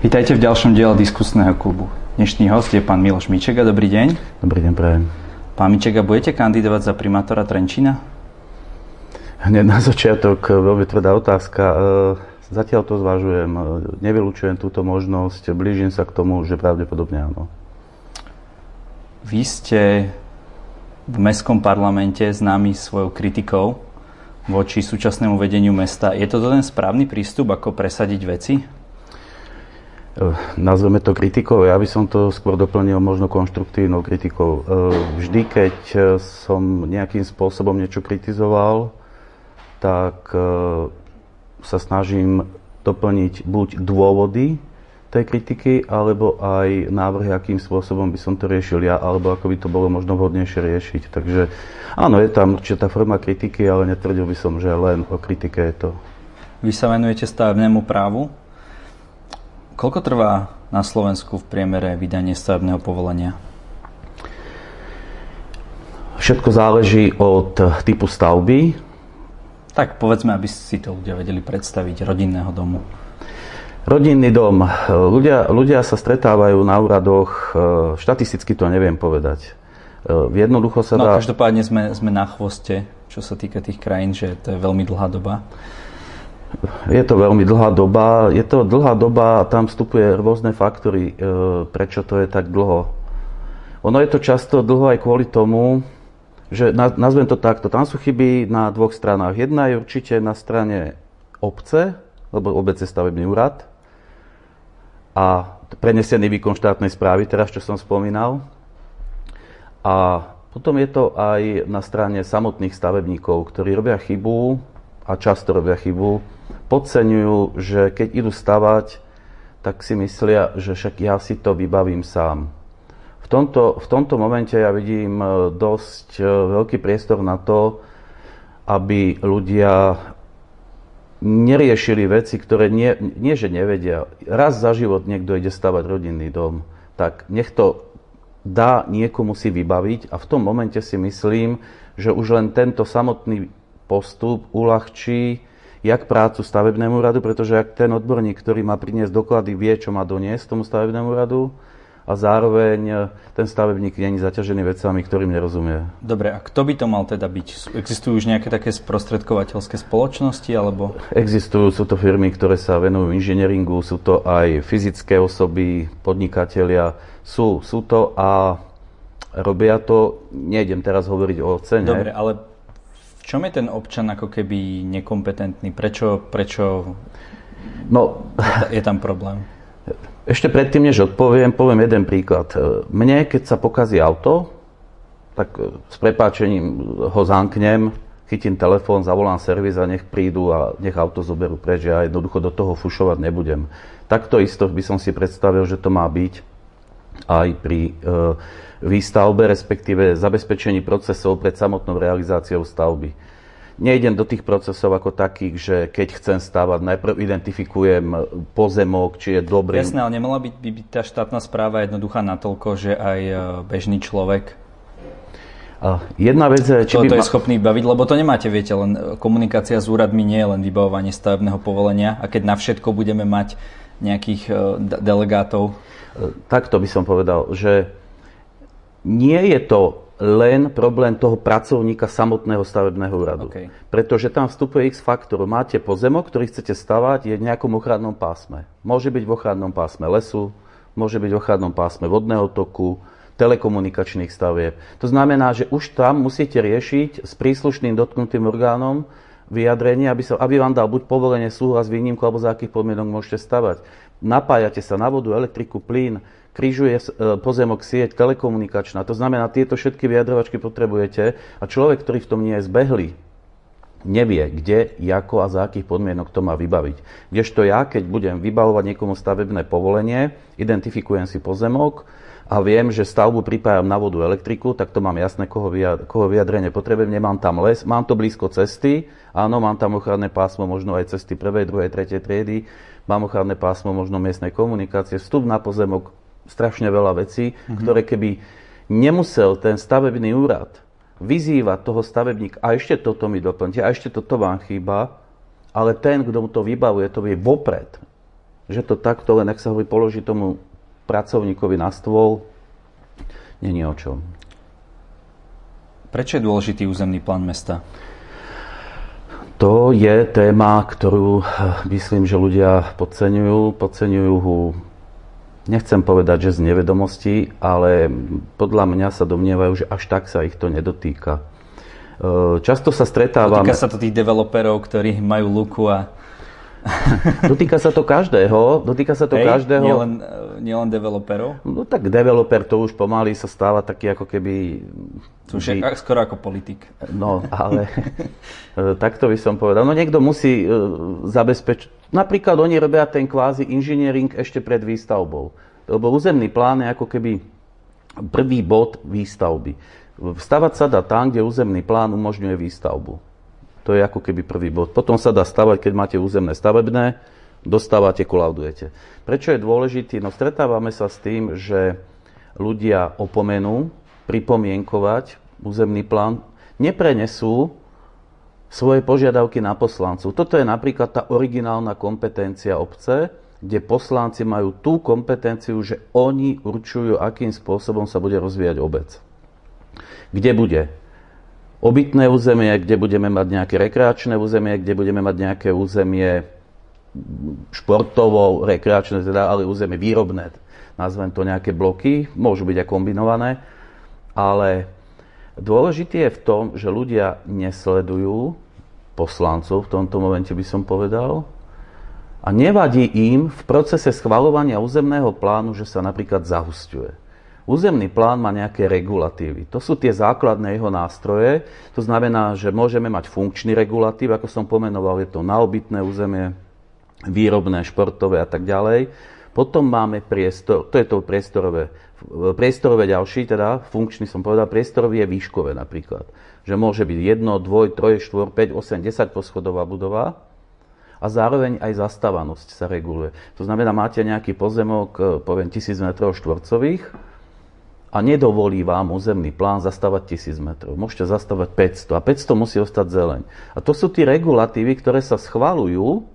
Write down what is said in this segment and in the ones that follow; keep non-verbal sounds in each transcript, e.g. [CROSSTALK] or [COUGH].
Vítajte v ďalšom diele diskusného klubu. Dnešný host je pán Miloš Mičega. Dobrý deň. Dobrý deň, prajem. Pán Mičega, budete kandidovať za primátora Trenčína? Hneď na začiatok veľmi tvrdá otázka. E, zatiaľ to zvažujem. E, nevylučujem túto možnosť. Blížim sa k tomu, že pravdepodobne áno. Vy ste v mestskom parlamente známy svojou kritikou voči súčasnému vedeniu mesta. Je to ten správny prístup, ako presadiť veci? Eh, nazveme to kritikou, ja by som to skôr doplnil možno konštruktívnou kritikou. Eh, vždy, keď eh, som nejakým spôsobom niečo kritizoval, tak sa snažím doplniť buď dôvody tej kritiky, alebo aj návrhy, akým spôsobom by som to riešil ja, alebo ako by to bolo možno vhodnejšie riešiť. Takže áno, je tam určitá forma kritiky, ale netvrdil by som, že len o kritike je to. Vy sa venujete stavebnému právu. Koľko trvá na Slovensku v priemere vydanie stavebného povolenia? Všetko záleží od typu stavby. Tak povedzme, aby si to ľudia vedeli predstaviť, rodinného domu. Rodinný dom. Ľudia, ľudia sa stretávajú na úradoch, štatisticky to neviem povedať. Jednoducho sa no, dá... každopádne sme, sme na chvoste, čo sa týka tých krajín, že to je veľmi dlhá doba. Je to veľmi dlhá doba. Je to dlhá doba a tam vstupuje rôzne faktory, e, prečo to je tak dlho. Ono je to často dlho aj kvôli tomu, že nazvem to takto, tam sú chyby na dvoch stranách. Jedna je určite na strane obce, lebo obec je stavebný úrad a prenesený výkon štátnej správy, teraz čo som spomínal. A potom je to aj na strane samotných stavebníkov, ktorí robia chybu a často robia chybu, podceňujú, že keď idú stavať, tak si myslia, že však ja si to vybavím sám. V tomto, v tomto momente ja vidím e, dosť e, veľký priestor na to, aby ľudia neriešili veci, ktoré nie, nie že nevedia. Raz za život niekto ide stavať rodinný dom, tak nech to dá niekomu si vybaviť a v tom momente si myslím, že už len tento samotný postup uľahčí jak prácu stavebnému úradu, pretože ak ten odborník, ktorý má priniesť doklady, vie, čo má doniesť tomu stavebnému úradu, a zároveň e, ten stavebník není zaťažený vecami, ktorým nerozumie. Dobre, a kto by to mal teda byť? Existujú už nejaké také sprostredkovateľské spoločnosti? alebo? Existujú, sú to firmy, ktoré sa venujú inžinieringu, sú to aj fyzické osoby, podnikatelia, sú, sú to a robia to, nejdem teraz hovoriť o cene. Dobre, ale čom je ten občan ako keby nekompetentný? Prečo, prečo no, je tam problém? [LAUGHS] Ešte predtým, než odpoviem, poviem jeden príklad. Mne, keď sa pokazí auto, tak s prepáčením ho zanknem, chytím telefón, zavolám servis a nech prídu a nech auto zoberú preč. Ja jednoducho do toho fušovať nebudem. Takto isto by som si predstavil, že to má byť aj pri e, výstavbe, respektíve zabezpečení procesov pred samotnou realizáciou stavby. Nejdem do tých procesov ako takých, že keď chcem stavať, najprv identifikujem pozemok, či je dobrý. Jasné, ale nemala byť, by byť tá štátna správa jednoduchá natoľko, že aj e, bežný človek Jedna vec je, či to, by... to je schopný baviť, lebo to nemáte, viete, len komunikácia s úradmi nie je len vybavovanie stavebného povolenia a keď na všetko budeme mať nejakých e, delegátov. Takto by som povedal, že nie je to len problém toho pracovníka samotného stavebného úradu. Okay. Pretože tam vstupuje x faktorov. Máte pozemok, ktorý chcete stavať, je v nejakom ochrannom pásme. Môže byť v ochrannom pásme lesu, môže byť v ochrannom pásme vodného toku, telekomunikačných stavieb. To znamená, že už tam musíte riešiť s príslušným dotknutým orgánom vyjadrenie, aby, sa, aby vám dal buď povolenie, súhlas, výnimku, alebo za akých podmienok môžete stavať. Napájate sa na vodu, elektriku, plyn, križuje e, pozemok sieť telekomunikačná. To znamená, tieto všetky vyjadrovačky potrebujete a človek, ktorý v tom nie je zbehlý, nevie, kde, ako a za akých podmienok to má vybaviť. Kdežto ja, keď budem vybavovať niekomu stavebné povolenie, identifikujem si pozemok a viem, že stavbu pripájam na vodu elektriku, tak to mám jasné, koho vyjadrenie potrebujem. Nemám tam les, mám to blízko cesty, áno, mám tam ochranné pásmo, možno aj cesty prvej, druhej, tretej triedy, mám ochranné pásmo, možno miestnej komunikácie, vstup na pozemok, strašne veľa vecí, mm-hmm. ktoré keby nemusel ten stavebný úrad vyzývať toho stavebníka, a ešte toto mi doplňte, a ešte toto vám chýba, ale ten, kto mu to vybavuje, to vie vopred. že to takto len, ak sa hovorí, položí tomu pracovníkovi na stôl, není o čom. Prečo je dôležitý územný plán mesta? To je téma, ktorú eh, myslím, že ľudia podceňujú. Podceňujú ho, nechcem povedať, že z nevedomosti, ale podľa mňa sa domnievajú, že až tak sa ich to nedotýka. Eh, často sa stretávame... Dotýka sa to tých developerov, ktorí majú luku a [LAUGHS] Dotýka sa to každého. Dotýka sa to Hej, každého. Nielen, nielen developerov? No tak developer to už pomaly sa stáva taký ako keby... To už je skoro ako politik. No, [LAUGHS] ale takto by som povedal. No niekto musí uh, zabezpečiť... Napríklad oni robia ten kvázi inžiniering ešte pred výstavbou. Lebo územný plán je ako keby prvý bod výstavby. Stavať sa dá tam, kde územný plán umožňuje výstavbu. To je ako keby prvý bod. Potom sa dá stavať, keď máte územné stavebné, dostávate, kolaudujete. Prečo je dôležitý? No stretávame sa s tým, že ľudia opomenú pripomienkovať územný plán, neprenesú svoje požiadavky na poslancov. Toto je napríklad tá originálna kompetencia obce, kde poslanci majú tú kompetenciu, že oni určujú, akým spôsobom sa bude rozvíjať obec. Kde bude obytné územie, kde budeme mať nejaké rekreačné územie, kde budeme mať nejaké územie športovo, rekreačné, teda, ale územie výrobné. Nazvem to nejaké bloky, môžu byť aj kombinované, ale dôležité je v tom, že ľudia nesledujú poslancov, v tomto momente by som povedal, a nevadí im v procese schvalovania územného plánu, že sa napríklad zahusťuje. Územný plán má nejaké regulatívy. To sú tie základné jeho nástroje. To znamená, že môžeme mať funkčný regulatív, ako som pomenoval, je to naobytné územie, výrobné, športové a tak ďalej. Potom máme priestor, to je to priestorové, priestorové ďalší, teda funkčný som povedal, priestorový je výškové napríklad. Že môže byť 1, 2, 3, 4, 5, 8, 10 poschodová budova a zároveň aj zastávanosť sa reguluje. To znamená, máte nejaký pozemok, poviem, 1000 m štvorcových, a nedovolí vám územný plán zastavať 1000 metrov. Môžete zastavať 500 a 500 musí ostať zeleň. A to sú tie regulatívy, ktoré sa schvalujú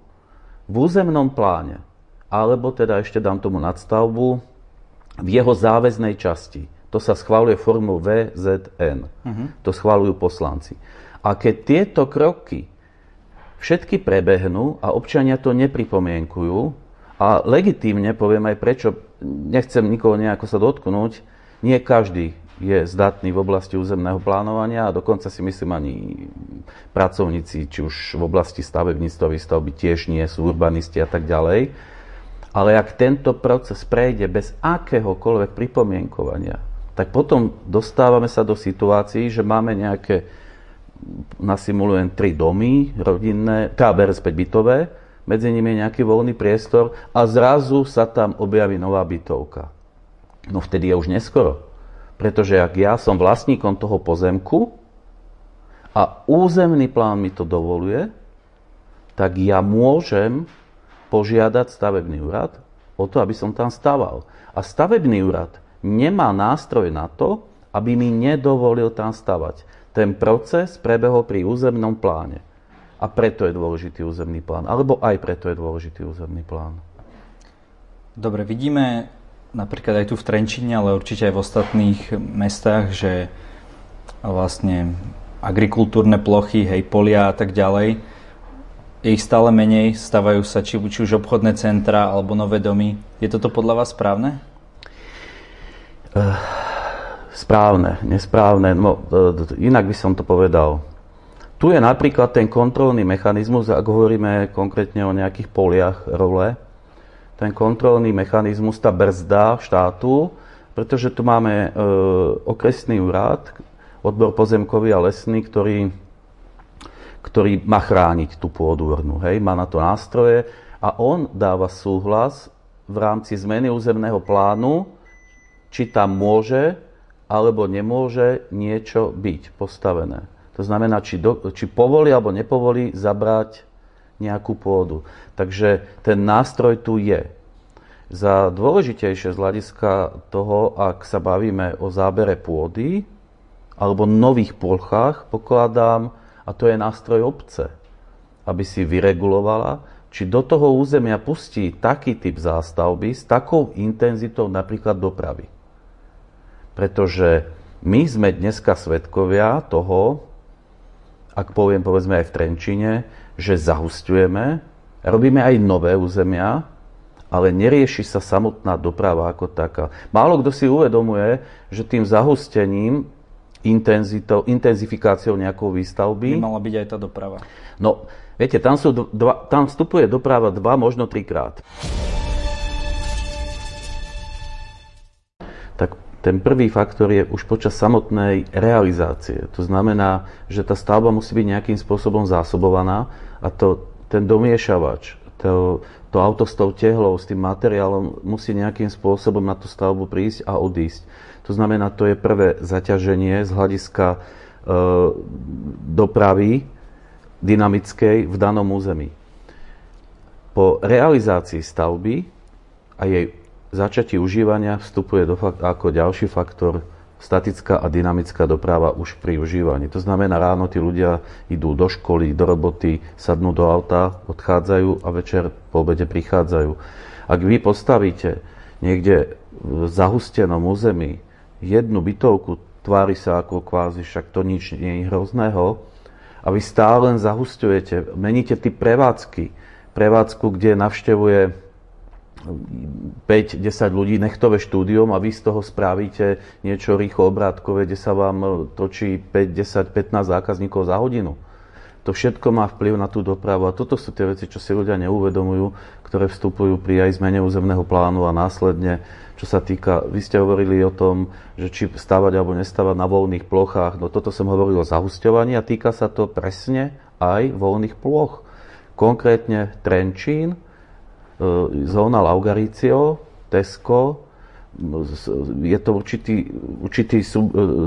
v územnom pláne. Alebo teda ešte dám tomu nadstavbu v jeho záväznej časti. To sa schváluje formou VZN. Uh-huh. To schválujú poslanci. A keď tieto kroky všetky prebehnú a občania to nepripomienkujú, a legitímne poviem aj prečo, nechcem nikoho nejako sa dotknúť, nie každý je zdatný v oblasti územného plánovania a dokonca si myslím ani pracovníci, či už v oblasti stavebníctva, výstavby tiež nie sú urbanisti a tak ďalej. Ale ak tento proces prejde bez akéhokoľvek pripomienkovania, tak potom dostávame sa do situácií, že máme nejaké, nasimulujem tri domy rodinné, KBR späť bytové, medzi nimi je nejaký voľný priestor a zrazu sa tam objaví nová bytovka no vtedy je už neskoro. Pretože ak ja som vlastníkom toho pozemku a územný plán mi to dovoluje, tak ja môžem požiadať stavebný úrad o to, aby som tam staval. A stavebný úrad nemá nástroj na to, aby mi nedovolil tam stavať. Ten proces prebehol pri územnom pláne. A preto je dôležitý územný plán. Alebo aj preto je dôležitý územný plán. Dobre, vidíme napríklad aj tu v Trenčine, ale určite aj v ostatných mestách, že vlastne agrikultúrne plochy, hej, polia a tak ďalej, je ich stále menej, stavajú sa či, či už obchodné centra alebo nové domy. Je toto podľa vás správne? Uh, správne, nesprávne. No, inak by som to povedal. Tu je napríklad ten kontrolný mechanizmus, ak hovoríme konkrétne o nejakých poliach role, ten kontrolný mechanizmus, tá brzda štátu, pretože tu máme e, okresný úrad, odbor pozemkový a lesný, ktorý, ktorý má chrániť tú pôdu vrnu. Hej? Má na to nástroje a on dáva súhlas v rámci zmeny územného plánu, či tam môže alebo nemôže niečo byť postavené. To znamená, či, do, či povolí alebo nepovolí zabrať nejakú pôdu. Takže ten nástroj tu je. Za dôležitejšie z hľadiska toho, ak sa bavíme o zábere pôdy alebo nových plochách, pokladám, a to je nástroj obce, aby si vyregulovala, či do toho územia pustí taký typ zástavby s takou intenzitou napríklad dopravy. Pretože my sme dneska svetkovia toho, ak poviem povedzme aj v Trenčine, že zahustujeme, robíme aj nové územia, ale nerieši sa samotná doprava ako taká. Málo kto si uvedomuje, že tým zahustením, intenzifikáciou nejakou výstavby... By mala byť aj tá doprava. No, viete, tam, sú dva, tam vstupuje doprava dva, možno trikrát. Ten prvý faktor je už počas samotnej realizácie. To znamená, že tá stavba musí byť nejakým spôsobom zásobovaná a to, ten domiešavač, to, to auto s tou tehlou, s tým materiálom musí nejakým spôsobom na tú stavbu prísť a odísť. To znamená, to je prvé zaťaženie z hľadiska e, dopravy dynamickej v danom území. Po realizácii stavby a jej začatí užívania vstupuje do ako ďalší faktor statická a dynamická doprava už pri užívaní. To znamená, ráno tí ľudia idú do školy, do roboty, sadnú do auta, odchádzajú a večer po obede prichádzajú. Ak vy postavíte niekde v zahustenom území jednu bytovku, tvári sa ako kvázi, však to nič nie je hrozného, a vy stále len zahustujete, meníte ty prevádzky, prevádzku, kde navštevuje 5-10 ľudí nechtové štúdium a vy z toho spravíte niečo rýchlo obrátkové, kde sa vám točí 5, 10, 15 zákazníkov za hodinu. To všetko má vplyv na tú dopravu a toto sú tie veci, čo si ľudia neuvedomujú, ktoré vstupujú pri aj zmene územného plánu a následne, čo sa týka, vy ste hovorili o tom, že či stavať alebo nestávať na voľných plochách, no toto som hovoril o zahusťovaní a týka sa to presne aj voľných ploch. Konkrétne Trenčín, zóna Laugaricio, Tesco, je to určitý, určitý e,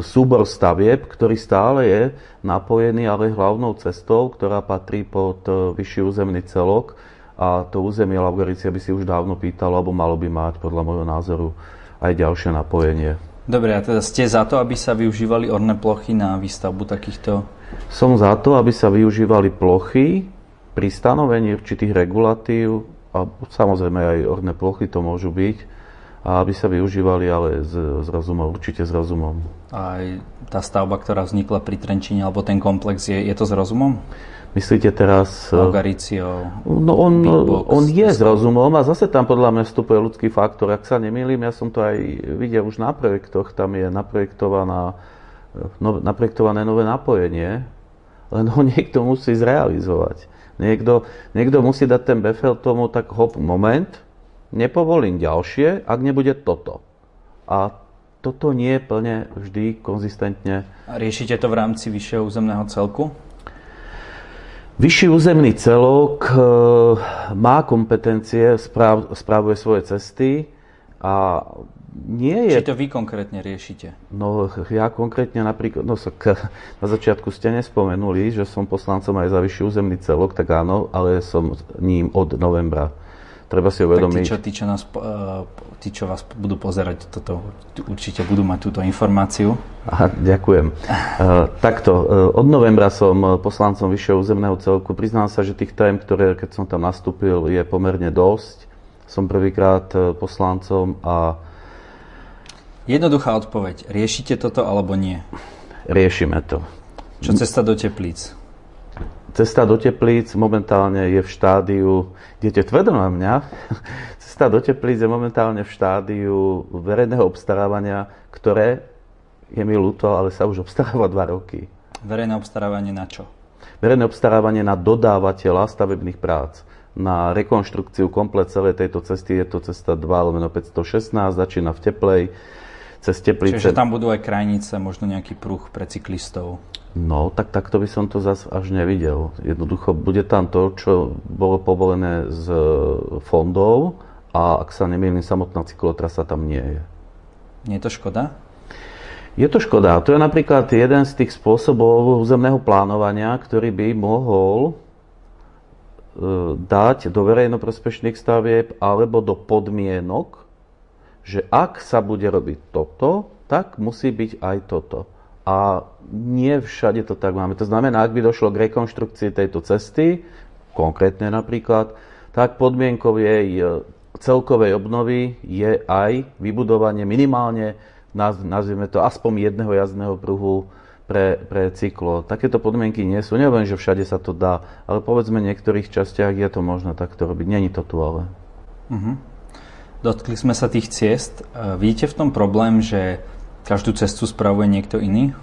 súbor stavieb, ktorý stále je napojený ale hlavnou cestou, ktorá patrí pod e, vyšší územný celok a to územie Laugaricia by si už dávno pýtalo, alebo malo by mať podľa môjho názoru aj ďalšie napojenie. Dobre, a teda ste za to, aby sa využívali orné plochy na výstavbu takýchto? Som za to, aby sa využívali plochy pri stanovení určitých regulatív a samozrejme aj orné plochy to môžu byť, a aby sa využívali ale s, s rozumom, určite s rozumom. Aj tá stavba, ktorá vznikla pri Trenčine, alebo ten komplex, je, je to s rozumom? Myslíte teraz... Algaricio, No on, Beatbox, on je s rozumom a zase tam podľa mňa vstupuje ľudský faktor. Ak sa nemýlim, ja som to aj videl už na projektoch, tam je naprojektovaná, no, naprojektované nové napojenie, len ho niekto musí zrealizovať. Niekto, niekto musí dať ten befel tomu, tak hop, moment, nepovolím ďalšie, ak nebude toto. A toto nie je plne vždy konzistentne. A riešite to v rámci vyššieho územného celku? Vyšší územný celok e, má kompetencie, správ, správuje svoje cesty a nie je... Či to vy konkrétne riešite? No ja konkrétne napríklad, no na začiatku ste nespomenuli, že som poslancom aj za vyšší územný celok, tak áno, ale som ním od novembra. Treba si uvedomiť... Tak tí, čo, tí, čo, nás, eh, tí, čo vás budú pozerať, toto určite budú mať túto informáciu. Aha, ďakujem. uh, takto, uh, od novembra som poslancom vyššieho územného celku. Priznám sa, že tých tém, ktoré keď som tam nastúpil, je pomerne dosť. Som prvýkrát poslancom a Jednoduchá odpoveď. Riešite toto alebo nie? Riešime to. Čo cesta do teplíc? Cesta do teplíc momentálne je v štádiu, idete tvrdo na mňa, [LAUGHS] cesta do teplíc je momentálne v štádiu verejného obstarávania, ktoré je mi ľúto, ale sa už obstaráva dva roky. Verejné obstarávanie na čo? Verejné obstarávanie na dodávateľa stavebných prác na rekonštrukciu komplet celej tejto cesty. Je to cesta 2 516, začína v Teplej, cez Teplice. Čiže tam budú aj krajnice, možno nejaký pruh pre cyklistov. No, tak takto by som to zase až nevidel. Jednoducho bude tam to, čo bolo povolené z fondov a ak sa nemýlim, samotná cyklotrasa tam nie je. Nie je to škoda? Je to škoda. To je napríklad jeden z tých spôsobov územného plánovania, ktorý by mohol e, dať do verejnoprospešných stavieb alebo do podmienok že ak sa bude robiť toto, tak musí byť aj toto. A nie všade to tak máme. To znamená, ak by došlo k rekonštrukcii tejto cesty, konkrétne napríklad, tak podmienkou jej e, celkovej obnovy je aj vybudovanie minimálne, nazvime to aspoň jedného jazdného pruhu pre, pre cyklo. Takéto podmienky nie sú. Neviem, že všade sa to dá, ale povedzme v niektorých častiach je to možné takto robiť. Není to tu ale. Uh-huh. Dotkli sme sa tých ciest. E, vidíte v tom problém, že každú cestu spravuje niekto iný?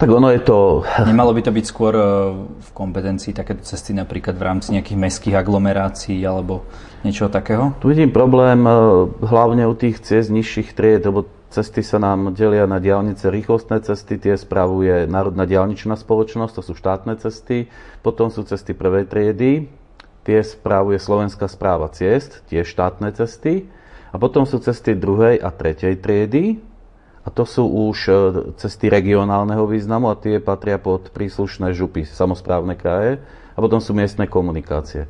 Tak ono je to... Nemalo by to byť skôr e, v kompetencii takéto cesty napríklad v rámci nejakých mestských aglomerácií alebo niečo takého? Tu vidím problém e, hlavne u tých ciest nižších tried, lebo cesty sa nám delia na diálnice, rýchlostné cesty, tie spravuje Národná diálničná spoločnosť, to sú štátne cesty, potom sú cesty prvej triedy, tie spravuje Slovenská správa ciest, tie štátne cesty, a potom sú cesty druhej a tretej triedy, a to sú už e, cesty regionálneho významu a tie patria pod príslušné župy, samozprávne kraje a potom sú miestne komunikácie.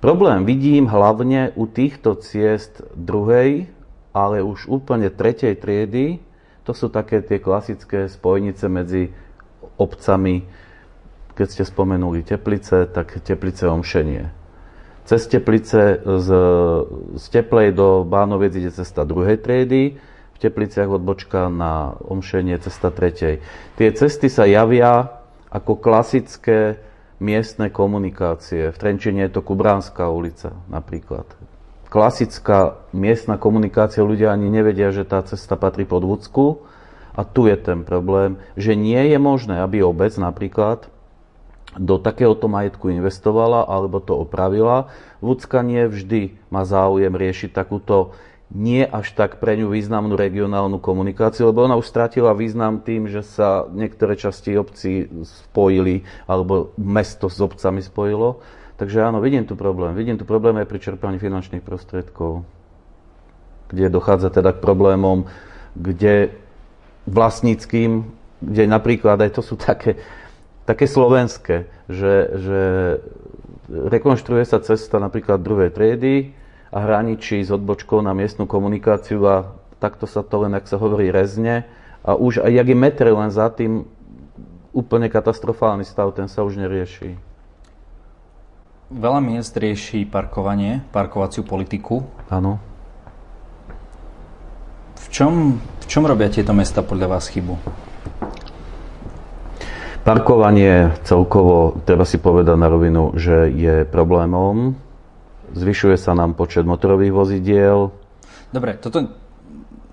Problém vidím hlavne u týchto ciest druhej, ale už úplne tretej triedy. To sú také tie klasické spojnice medzi obcami, keď ste spomenuli Teplice, tak Teplice Omšenie. Cez Teplice z, z Teplej do Bánoviec ide cesta druhej triedy, Tepliciach odbočka na Omšenie cesta tretej. Tie cesty sa javia ako klasické miestne komunikácie. V Trenčine je to Kubránska ulica napríklad. Klasická miestna komunikácia, ľudia ani nevedia, že tá cesta patrí pod Vúcku. A tu je ten problém, že nie je možné, aby obec napríklad do takéhoto majetku investovala alebo to opravila. Vúcka nie vždy má záujem riešiť takúto nie až tak pre ňu významnú regionálnu komunikáciu, lebo ona už stratila význam tým, že sa niektoré časti obcí spojili, alebo mesto s obcami spojilo. Takže áno, vidím tu problém. Vidím tu problém aj pri čerpaní finančných prostriedkov, kde dochádza teda k problémom, kde vlastníckým, kde napríklad aj to sú také, také slovenské, že, že rekonštruuje sa cesta napríklad druhej triedy, a hraničí s odbočkou na miestnu komunikáciu a takto sa to len, ak sa hovorí, rezne. A už aj jak je metre len za tým, úplne katastrofálny stav, ten sa už nerieši. Veľa miest rieši parkovanie, parkovaciu politiku. Áno. V čom, v čom robia tieto mesta podľa vás chybu? Parkovanie celkovo, treba si povedať na rovinu, že je problémom zvyšuje sa nám počet motorových vozidiel. Dobre, toto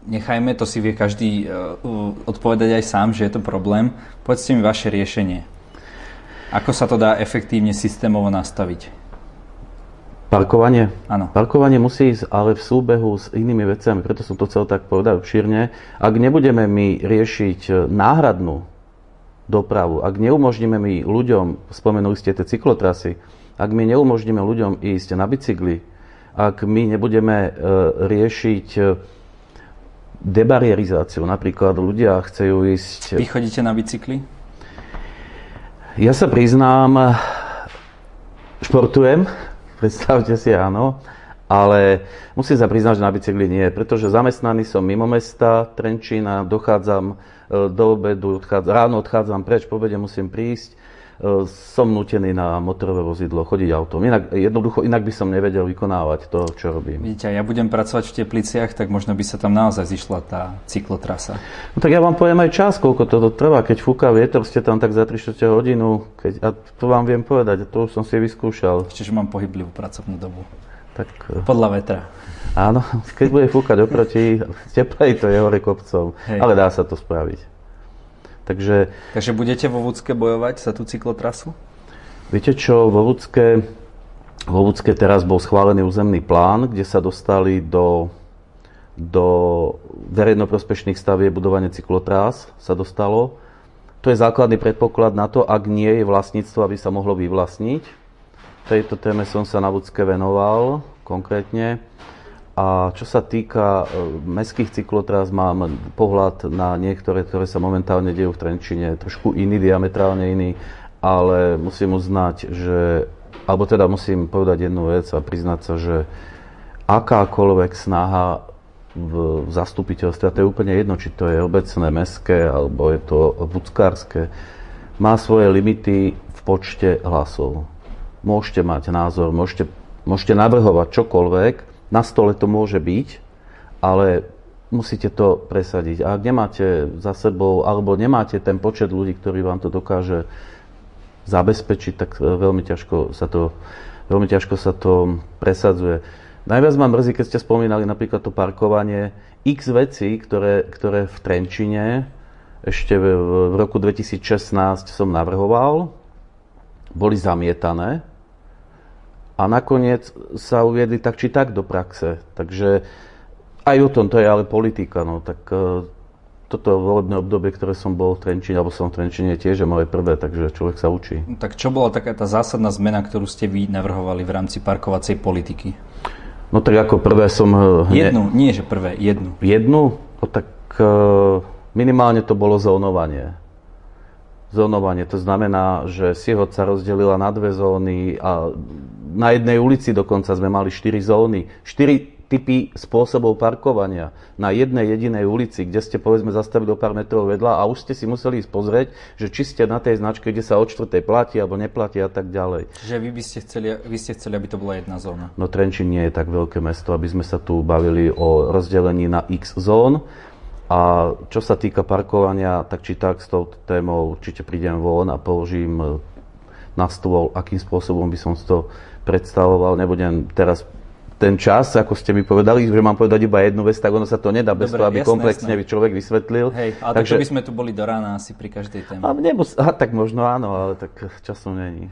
nechajme, to si vie každý uh, odpovedať aj sám, že je to problém. Povedzte mi vaše riešenie. Ako sa to dá efektívne systémovo nastaviť? Parkovanie? Áno. Parkovanie musí ísť ale v súbehu s inými vecami, preto som to chcel tak povedať obšírne. Ak nebudeme my riešiť e, náhradnú dopravu, ak neumožníme my ľuďom, spomenuli ste tie cyklotrasy, ak my neumožníme ľuďom ísť na bicykli, ak my nebudeme e, riešiť e, debarierizáciu, napríklad ľudia chcú ísť... Vy chodíte na bicykli? Ja sa priznám, športujem, [LAUGHS] predstavte si, áno, ale musím sa priznať, že na bicykli nie, pretože zamestnaný som mimo mesta, Trenčína, dochádzam e, do obedu, odchádzam, ráno odchádzam preč, po obede musím prísť, E, som nutený na motorové vozidlo chodiť autom. Inak, jednoducho, inak by som nevedel vykonávať to, čo robím. Vidíte, ja budem pracovať v Tepliciach, tak možno by sa tam naozaj zišla tá cyklotrasa. No tak ja vám poviem aj čas, koľko to trvá. Keď fúka vietor, ste tam tak za 3 hodinu. Keď, a to vám viem povedať, to už som si vyskúšal. Čiže mám pohyblivú pracovnú dobu. Tak, e, Podľa vetra. Áno, keď bude fúkať oproti, teplej to je hore kopcom. Hej. Ale dá sa to spraviť. Takže, Takže budete vo Vúcke bojovať za tú cyklotrasu? Viete čo, vo Vúcke, vo Vúcke teraz bol schválený územný plán, kde sa dostali do, do verejnoprospešných stavie budovanie cyklotrás sa dostalo. To je základný predpoklad na to, ak nie je vlastníctvo, aby sa mohlo vyvlastniť. Tejto téme som sa na Vúcke venoval konkrétne. A čo sa týka e, mestských cyklotrás, mám pohľad na niektoré, ktoré sa momentálne dejú v Trenčine, trošku iný, diametrálne iný, ale musím uznať, že, alebo teda musím povedať jednu vec a priznať sa, že akákoľvek snaha v zastupiteľstve, a to je úplne jedno, či to je obecné, mestské, alebo je to buckárske, má svoje limity v počte hlasov. Môžete mať názor, môžete môžete navrhovať čokoľvek, na stole to môže byť, ale musíte to presadiť. A ak nemáte za sebou, alebo nemáte ten počet ľudí, ktorý vám to dokáže zabezpečiť, tak e, veľmi ťažko sa to, veľmi ťažko sa to presadzuje. Najviac ma mrzí, keď ste spomínali napríklad to parkovanie, x vecí, ktoré, ktoré v Trenčine ešte v, v roku 2016 som navrhoval, boli zamietané a nakoniec sa uviedli tak či tak do praxe. Takže aj o tom to je ale politika. No, tak uh, toto volebné obdobie, ktoré som bol v Trenčine, alebo som v Trenčine tiež je moje prvé, takže človek sa učí. Tak čo bola taká tá zásadná zmena, ktorú ste vy navrhovali v rámci parkovacej politiky? No tak ako prvé som... Hne... Jednu, nie že prvé, jednu. Jednu? No tak uh, minimálne to bolo zónovanie. Zónovanie, to znamená, že Siehod sa rozdelila na dve zóny a na jednej ulici dokonca sme mali štyri zóny. Štyri typy spôsobov parkovania na jednej jedinej ulici, kde ste povedzme zastavili o pár metrov vedľa a už ste si museli ísť pozrieť, že či ste na tej značke, kde sa od čtvrtej platí alebo neplatí a tak ďalej. Čiže vy by ste chceli, vy ste chceli, aby to bola jedna zóna? No Trenčín nie je tak veľké mesto, aby sme sa tu bavili o rozdelení na x zón. A čo sa týka parkovania, tak či tak s touto témou určite prídem von a položím na stôl, akým spôsobom by som to predstavoval. Nebudem teraz ten čas, ako ste mi povedali, že mám povedať iba jednu vec, tak ono sa to nedá bez Dobre, toho, aby jasné, komplexne jasné. človek vysvetlil. Hej, ale Takže, to by sme tu boli do rána asi pri každej téme. A nemus- aha, tak možno áno, ale tak časom není.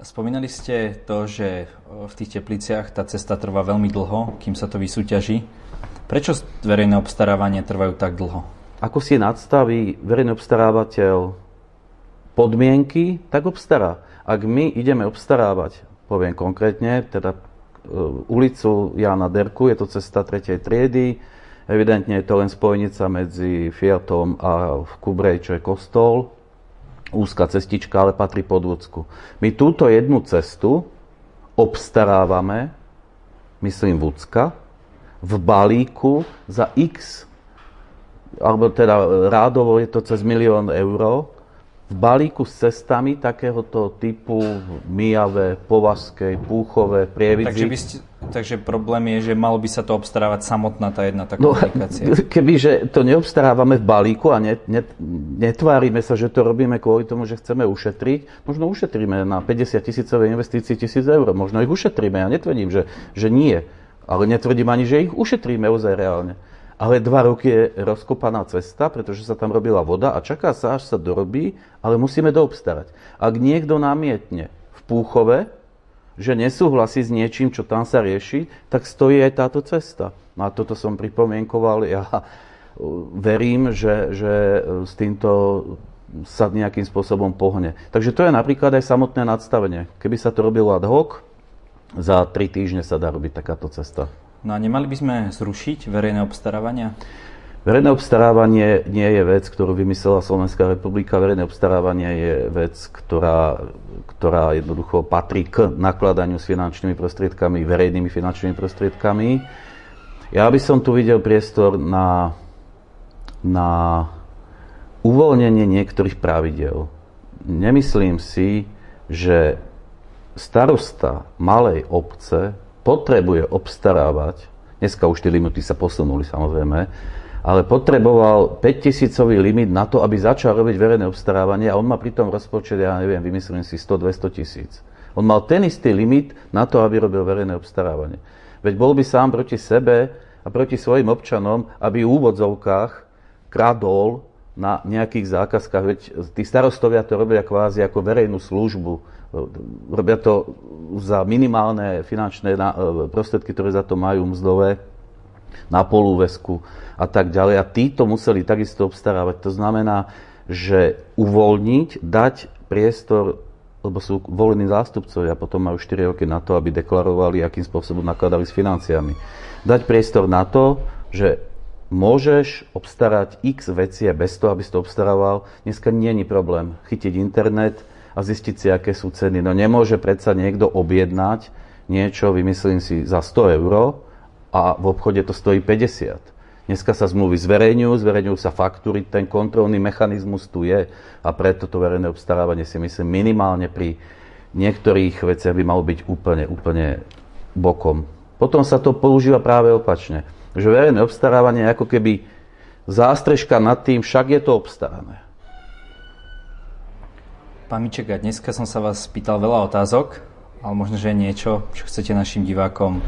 Spomínali ste to, že v tých tepliciach tá cesta trvá veľmi dlho, kým sa to vysúťaží. Prečo verejné obstarávanie trvajú tak dlho? Ako si nadstaví verejný obstarávateľ podmienky, tak obstará. Ak my ideme obstarávať, poviem konkrétne, teda E, ulicu Jana Derku, je to cesta tretej triedy. Evidentne je to len spojnica medzi Fiatom a v Kubrej, čo je kostol. Úzka cestička, ale patrí pod Vúcku. My túto jednu cestu obstarávame, myslím Vúcka, v balíku za x, alebo teda rádovo je to cez milión eur, v balíku s cestami takéhoto typu Mijave, Považskej, Púchové, Prievidzi. Takže, by ste, takže problém je, že malo by sa to obstarávať samotná tá jedna taká no, aplikácia. [LAUGHS] Kebyže to neobstarávame v balíku a net, net, netvárime sa, že to robíme kvôli tomu, že chceme ušetriť, možno ušetríme na 50 tisícové investície tisíc eur, možno ich ušetríme, ja netvrdím, že, že nie, ale netvrdím ani, že ich ušetríme ozaj reálne ale dva roky je rozkopaná cesta, pretože sa tam robila voda a čaká sa, až sa dorobí, ale musíme doobstarať. Ak niekto namietne v Púchove, že nesúhlasí s niečím, čo tam sa rieši, tak stojí aj táto cesta. No a toto som pripomienkoval. Ja uh, verím, že, že uh, s týmto sa nejakým spôsobom pohne. Takže to je napríklad aj samotné nadstavenie. Keby sa to robilo ad hoc, za tri týždne sa dá robiť takáto cesta. No a nemali by sme zrušiť verejné obstarávania? Verejné obstarávanie nie je vec, ktorú vymyslela Slovenská republika. Verejné obstarávanie je vec, ktorá, ktorá jednoducho patrí k nakladaniu s finančnými prostriedkami, verejnými finančnými prostriedkami. Ja by som tu videl priestor na, na uvoľnenie niektorých pravidel. Nemyslím si, že starosta malej obce potrebuje obstarávať, dneska už tie limity sa posunuli samozrejme, ale potreboval 5000 limit na to, aby začal robiť verejné obstarávanie a on má pritom rozpočet, ja neviem, vymyslím si 100-200 tisíc. On mal ten istý limit na to, aby robil verejné obstarávanie. Veď bol by sám proti sebe a proti svojim občanom, aby v úvodzovkách kradol na nejakých zákazkách. Veď tí starostovia to robia kvázi ako verejnú službu robia to za minimálne finančné prostriedky, ktoré za to majú mzdové, na polúvesku a tak ďalej. A títo museli takisto obstarávať. To znamená, že uvoľniť, dať priestor, lebo sú volení zástupcovia, potom majú 4 roky na to, aby deklarovali, akým spôsobom nakladali s financiami. Dať priestor na to, že môžeš obstarať x veci bez toho, aby si to obstarával. Dneska nie je problém chytiť internet, a zistiť si, aké sú ceny. No nemôže predsa niekto objednať niečo, vymyslím si, za 100 eur a v obchode to stojí 50. Dneska sa zmluvy zverejňujú, zverejňujú sa faktúry, ten kontrolný mechanizmus tu je a preto to verejné obstarávanie si myslím minimálne pri niektorých veciach by malo byť úplne, úplne bokom. Potom sa to používa práve opačne. Že verejné obstarávanie ako keby zástrežka nad tým, však je to obstarané. Pán Miček, a dneska som sa vás spýtal veľa otázok, ale možno, že niečo, čo chcete našim divákom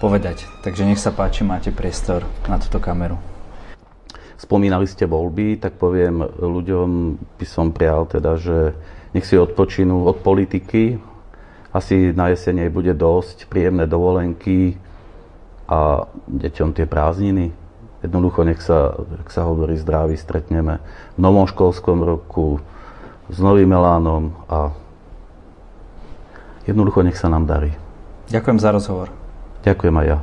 povedať. Takže nech sa páči, máte priestor na túto kameru. Spomínali ste voľby, tak poviem ľuďom by som prial teda, že nech si odpočinú od politiky. Asi na jesene bude dosť príjemné dovolenky a deťom tie prázdniny. Jednoducho nech sa, ak sa hovorí zdraví, stretneme v novom školskom roku, s novým elánom a jednoducho nech sa nám darí. Ďakujem za rozhovor. Ďakujem aj ja.